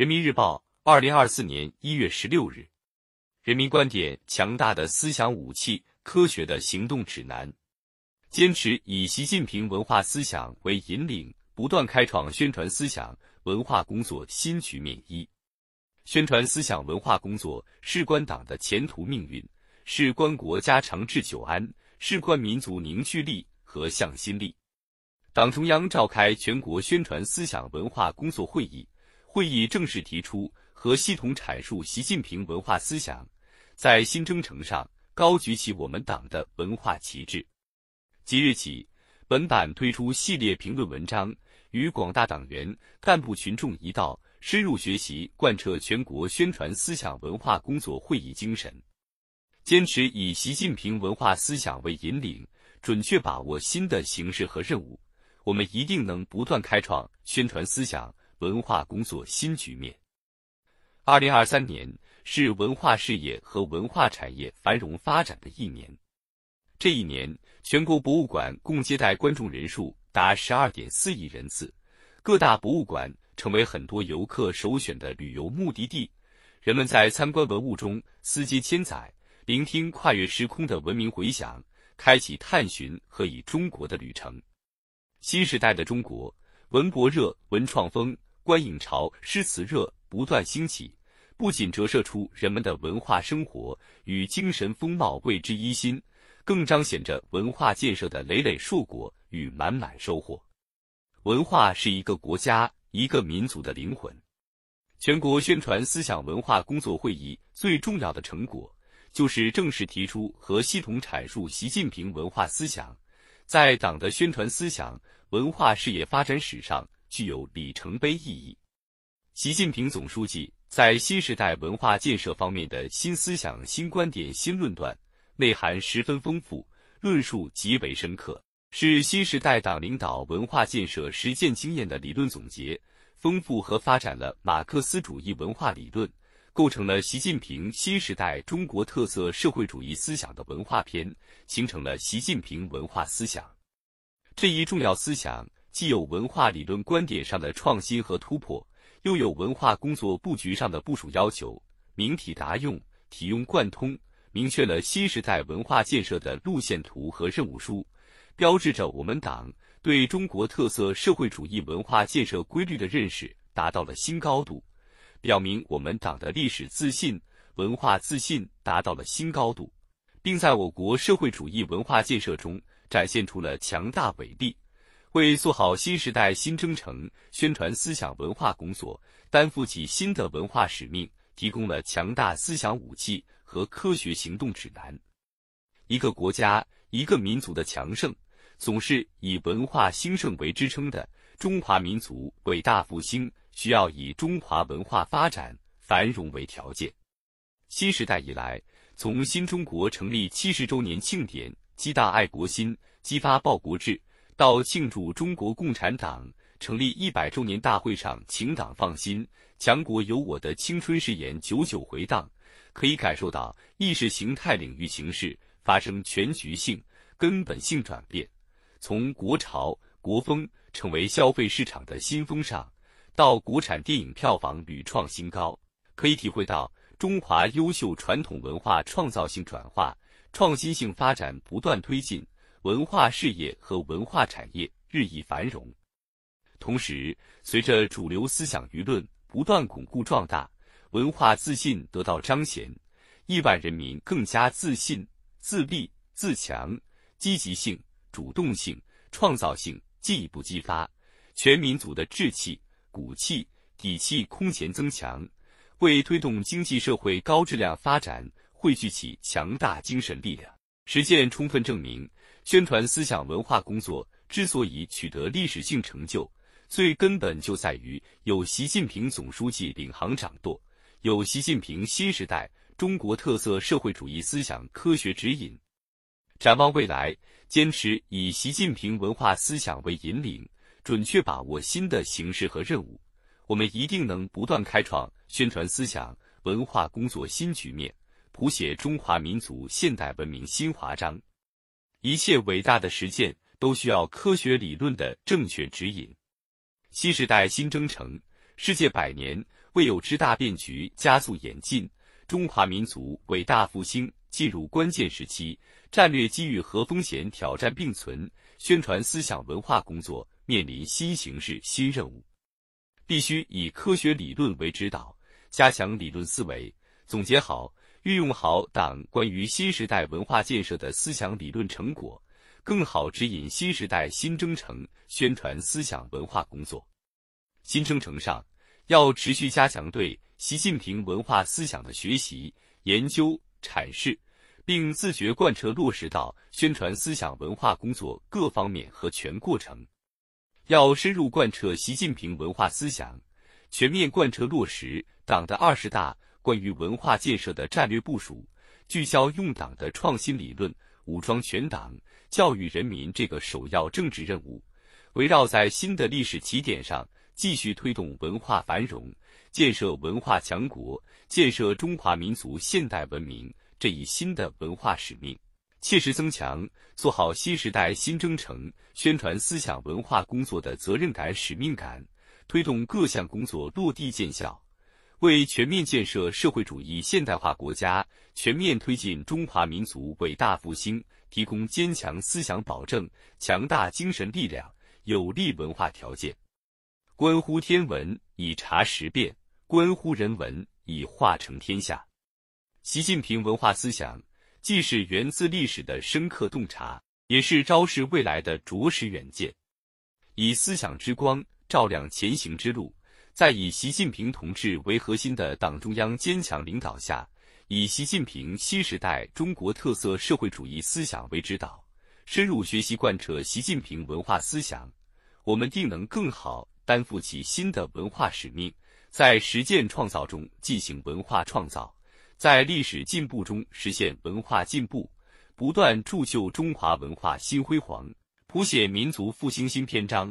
人民日报，二零二四年一月十六日。人民观点：强大的思想武器，科学的行动指南。坚持以习近平文化思想为引领，不断开创宣传思想文化工作新局面。一、宣传思想文化工作事关党的前途命运，事关国家长治久安，事关民族凝聚力和向心力。党中央召开全国宣传思想文化工作会议，会议正式提出和系统阐述习近平文化思想，在新征程上高举起我们党的文化旗帜。即日起，本版推出系列评论文章，与广大党员干部群众一道深入学习贯彻全国宣传思想文化工作会议精神，坚持以习近平文化思想为引领，准确把握新的形势和任务，我们一定能不断开创宣传思想文化工作新局面。二零二三年是文化事业和文化产业繁荣发展的一年。这一年，全国博物馆共接待观众人数达十二点四亿人次，各大博物馆成为很多游客首选的旅游目的地。人们在参观文物中思接千载，聆听跨越时空的文明回响，开启探寻和以中国的旅程。新时代的中国，文博热、文创风、观影潮、诗词热不断兴起，不仅折射出人们的文化生活与精神风貌为之一新。更彰显着文化建设的累累硕果与满满收获。文化是一个国家、一个民族的灵魂。全国宣传思想文化工作会议最重要的成果，就是正式提出和系统阐述习近平文化思想，在党的宣传思想文化事业发展史上具有里程碑意义。习近平总书记在新时代文化建设方面的新思想、新观点、新论断。内涵十分丰富，论述极为深刻，是新时代党领导文化建设实践经验的理论总结，丰富和发展了马克思主义文化理论，构成了习近平新时代中国特色社会主义思想的文化篇，形成了习近平文化思想。这一重要思想既有文化理论观点上的创新和突破，又有文化工作布局上的部署要求，明体达用，体用贯通。明确了新时代文化建设的路线图和任务书，标志着我们党对中国特色社会主义文化建设规律的认识达到了新高度，表明我们党的历史自信、文化自信达到了新高度，并在我国社会主义文化建设中展现出了强大伟力，为做好新时代新征程宣传思想文化工作担负起新的文化使命提供了强大思想武器。和科学行动指南。一个国家、一个民族的强盛，总是以文化兴盛为支撑的。中华民族伟大复兴，需要以中华文化发展繁荣为条件。新时代以来，从新中国成立七十周年庆典激荡爱国心、激发报国志，到庆祝中国共产党成立一百周年大会上请党放心、强国有我的青春誓言久久回荡。可以感受到意识形态领域形势发生全局性、根本性转变，从国潮、国风成为消费市场的新风尚，到国产电影票房屡创新高，可以体会到中华优秀传统文化创造性转化、创新性发展不断推进，文化事业和文化产业日益繁荣。同时，随着主流思想舆论不断巩固壮大。文化自信得到彰显，亿万人民更加自信、自立、自强，积极性、主动性、创造性进一步激发，全民族的志气、骨气、底气空前增强，为推动经济社会高质量发展汇聚起强大精神力量。实践充分证明，宣传思想文化工作之所以取得历史性成就，最根本就在于有习近平总书记领航掌舵。有习近平新时代中国特色社会主义思想科学指引，展望未来，坚持以习近平文化思想为引领，准确把握新的形势和任务，我们一定能不断开创宣传思想文化工作新局面，谱写中华民族现代文明新华章。一切伟大的实践都需要科学理论的正确指引。新时代新征程，世界百年。未有之大变局加速演进，中华民族伟大复兴进入关键时期，战略机遇和风险挑战并存，宣传思想文化工作面临新形势新任务，必须以科学理论为指导，加强理论思维，总结好、运用好党关于新时代文化建设的思想理论成果，更好指引新时代新征程宣传思想文化工作。新征程上。要持续加强对习近平文化思想的学习、研究、阐释，并自觉贯彻落实到宣传思想文化工作各方面和全过程。要深入贯彻习近平文化思想，全面贯彻落实党的二十大关于文化建设的战略部署，聚焦用党的创新理论，武装全党，教育人民这个首要政治任务，围绕在新的历史起点上。继续推动文化繁荣，建设文化强国，建设中华民族现代文明这一新的文化使命，切实增强做好新时代新征程宣传思想文化工作的责任感、使命感，推动各项工作落地见效，为全面建设社会主义现代化国家、全面推进中华民族伟大复兴提供坚强思想保证、强大精神力量、有利文化条件。关乎天文以察时变，关乎人文以化成天下。习近平文化思想既是源自历史的深刻洞察，也是昭示未来的着实远见。以思想之光照亮前行之路，在以习近平同志为核心的党中央坚强领导下，以习近平新时代中国特色社会主义思想为指导，深入学习贯彻习近平文化思想，我们定能更好。担负起新的文化使命，在实践创造中进行文化创造，在历史进步中实现文化进步，不断铸就中华文化新辉煌，谱写民族复兴新篇章。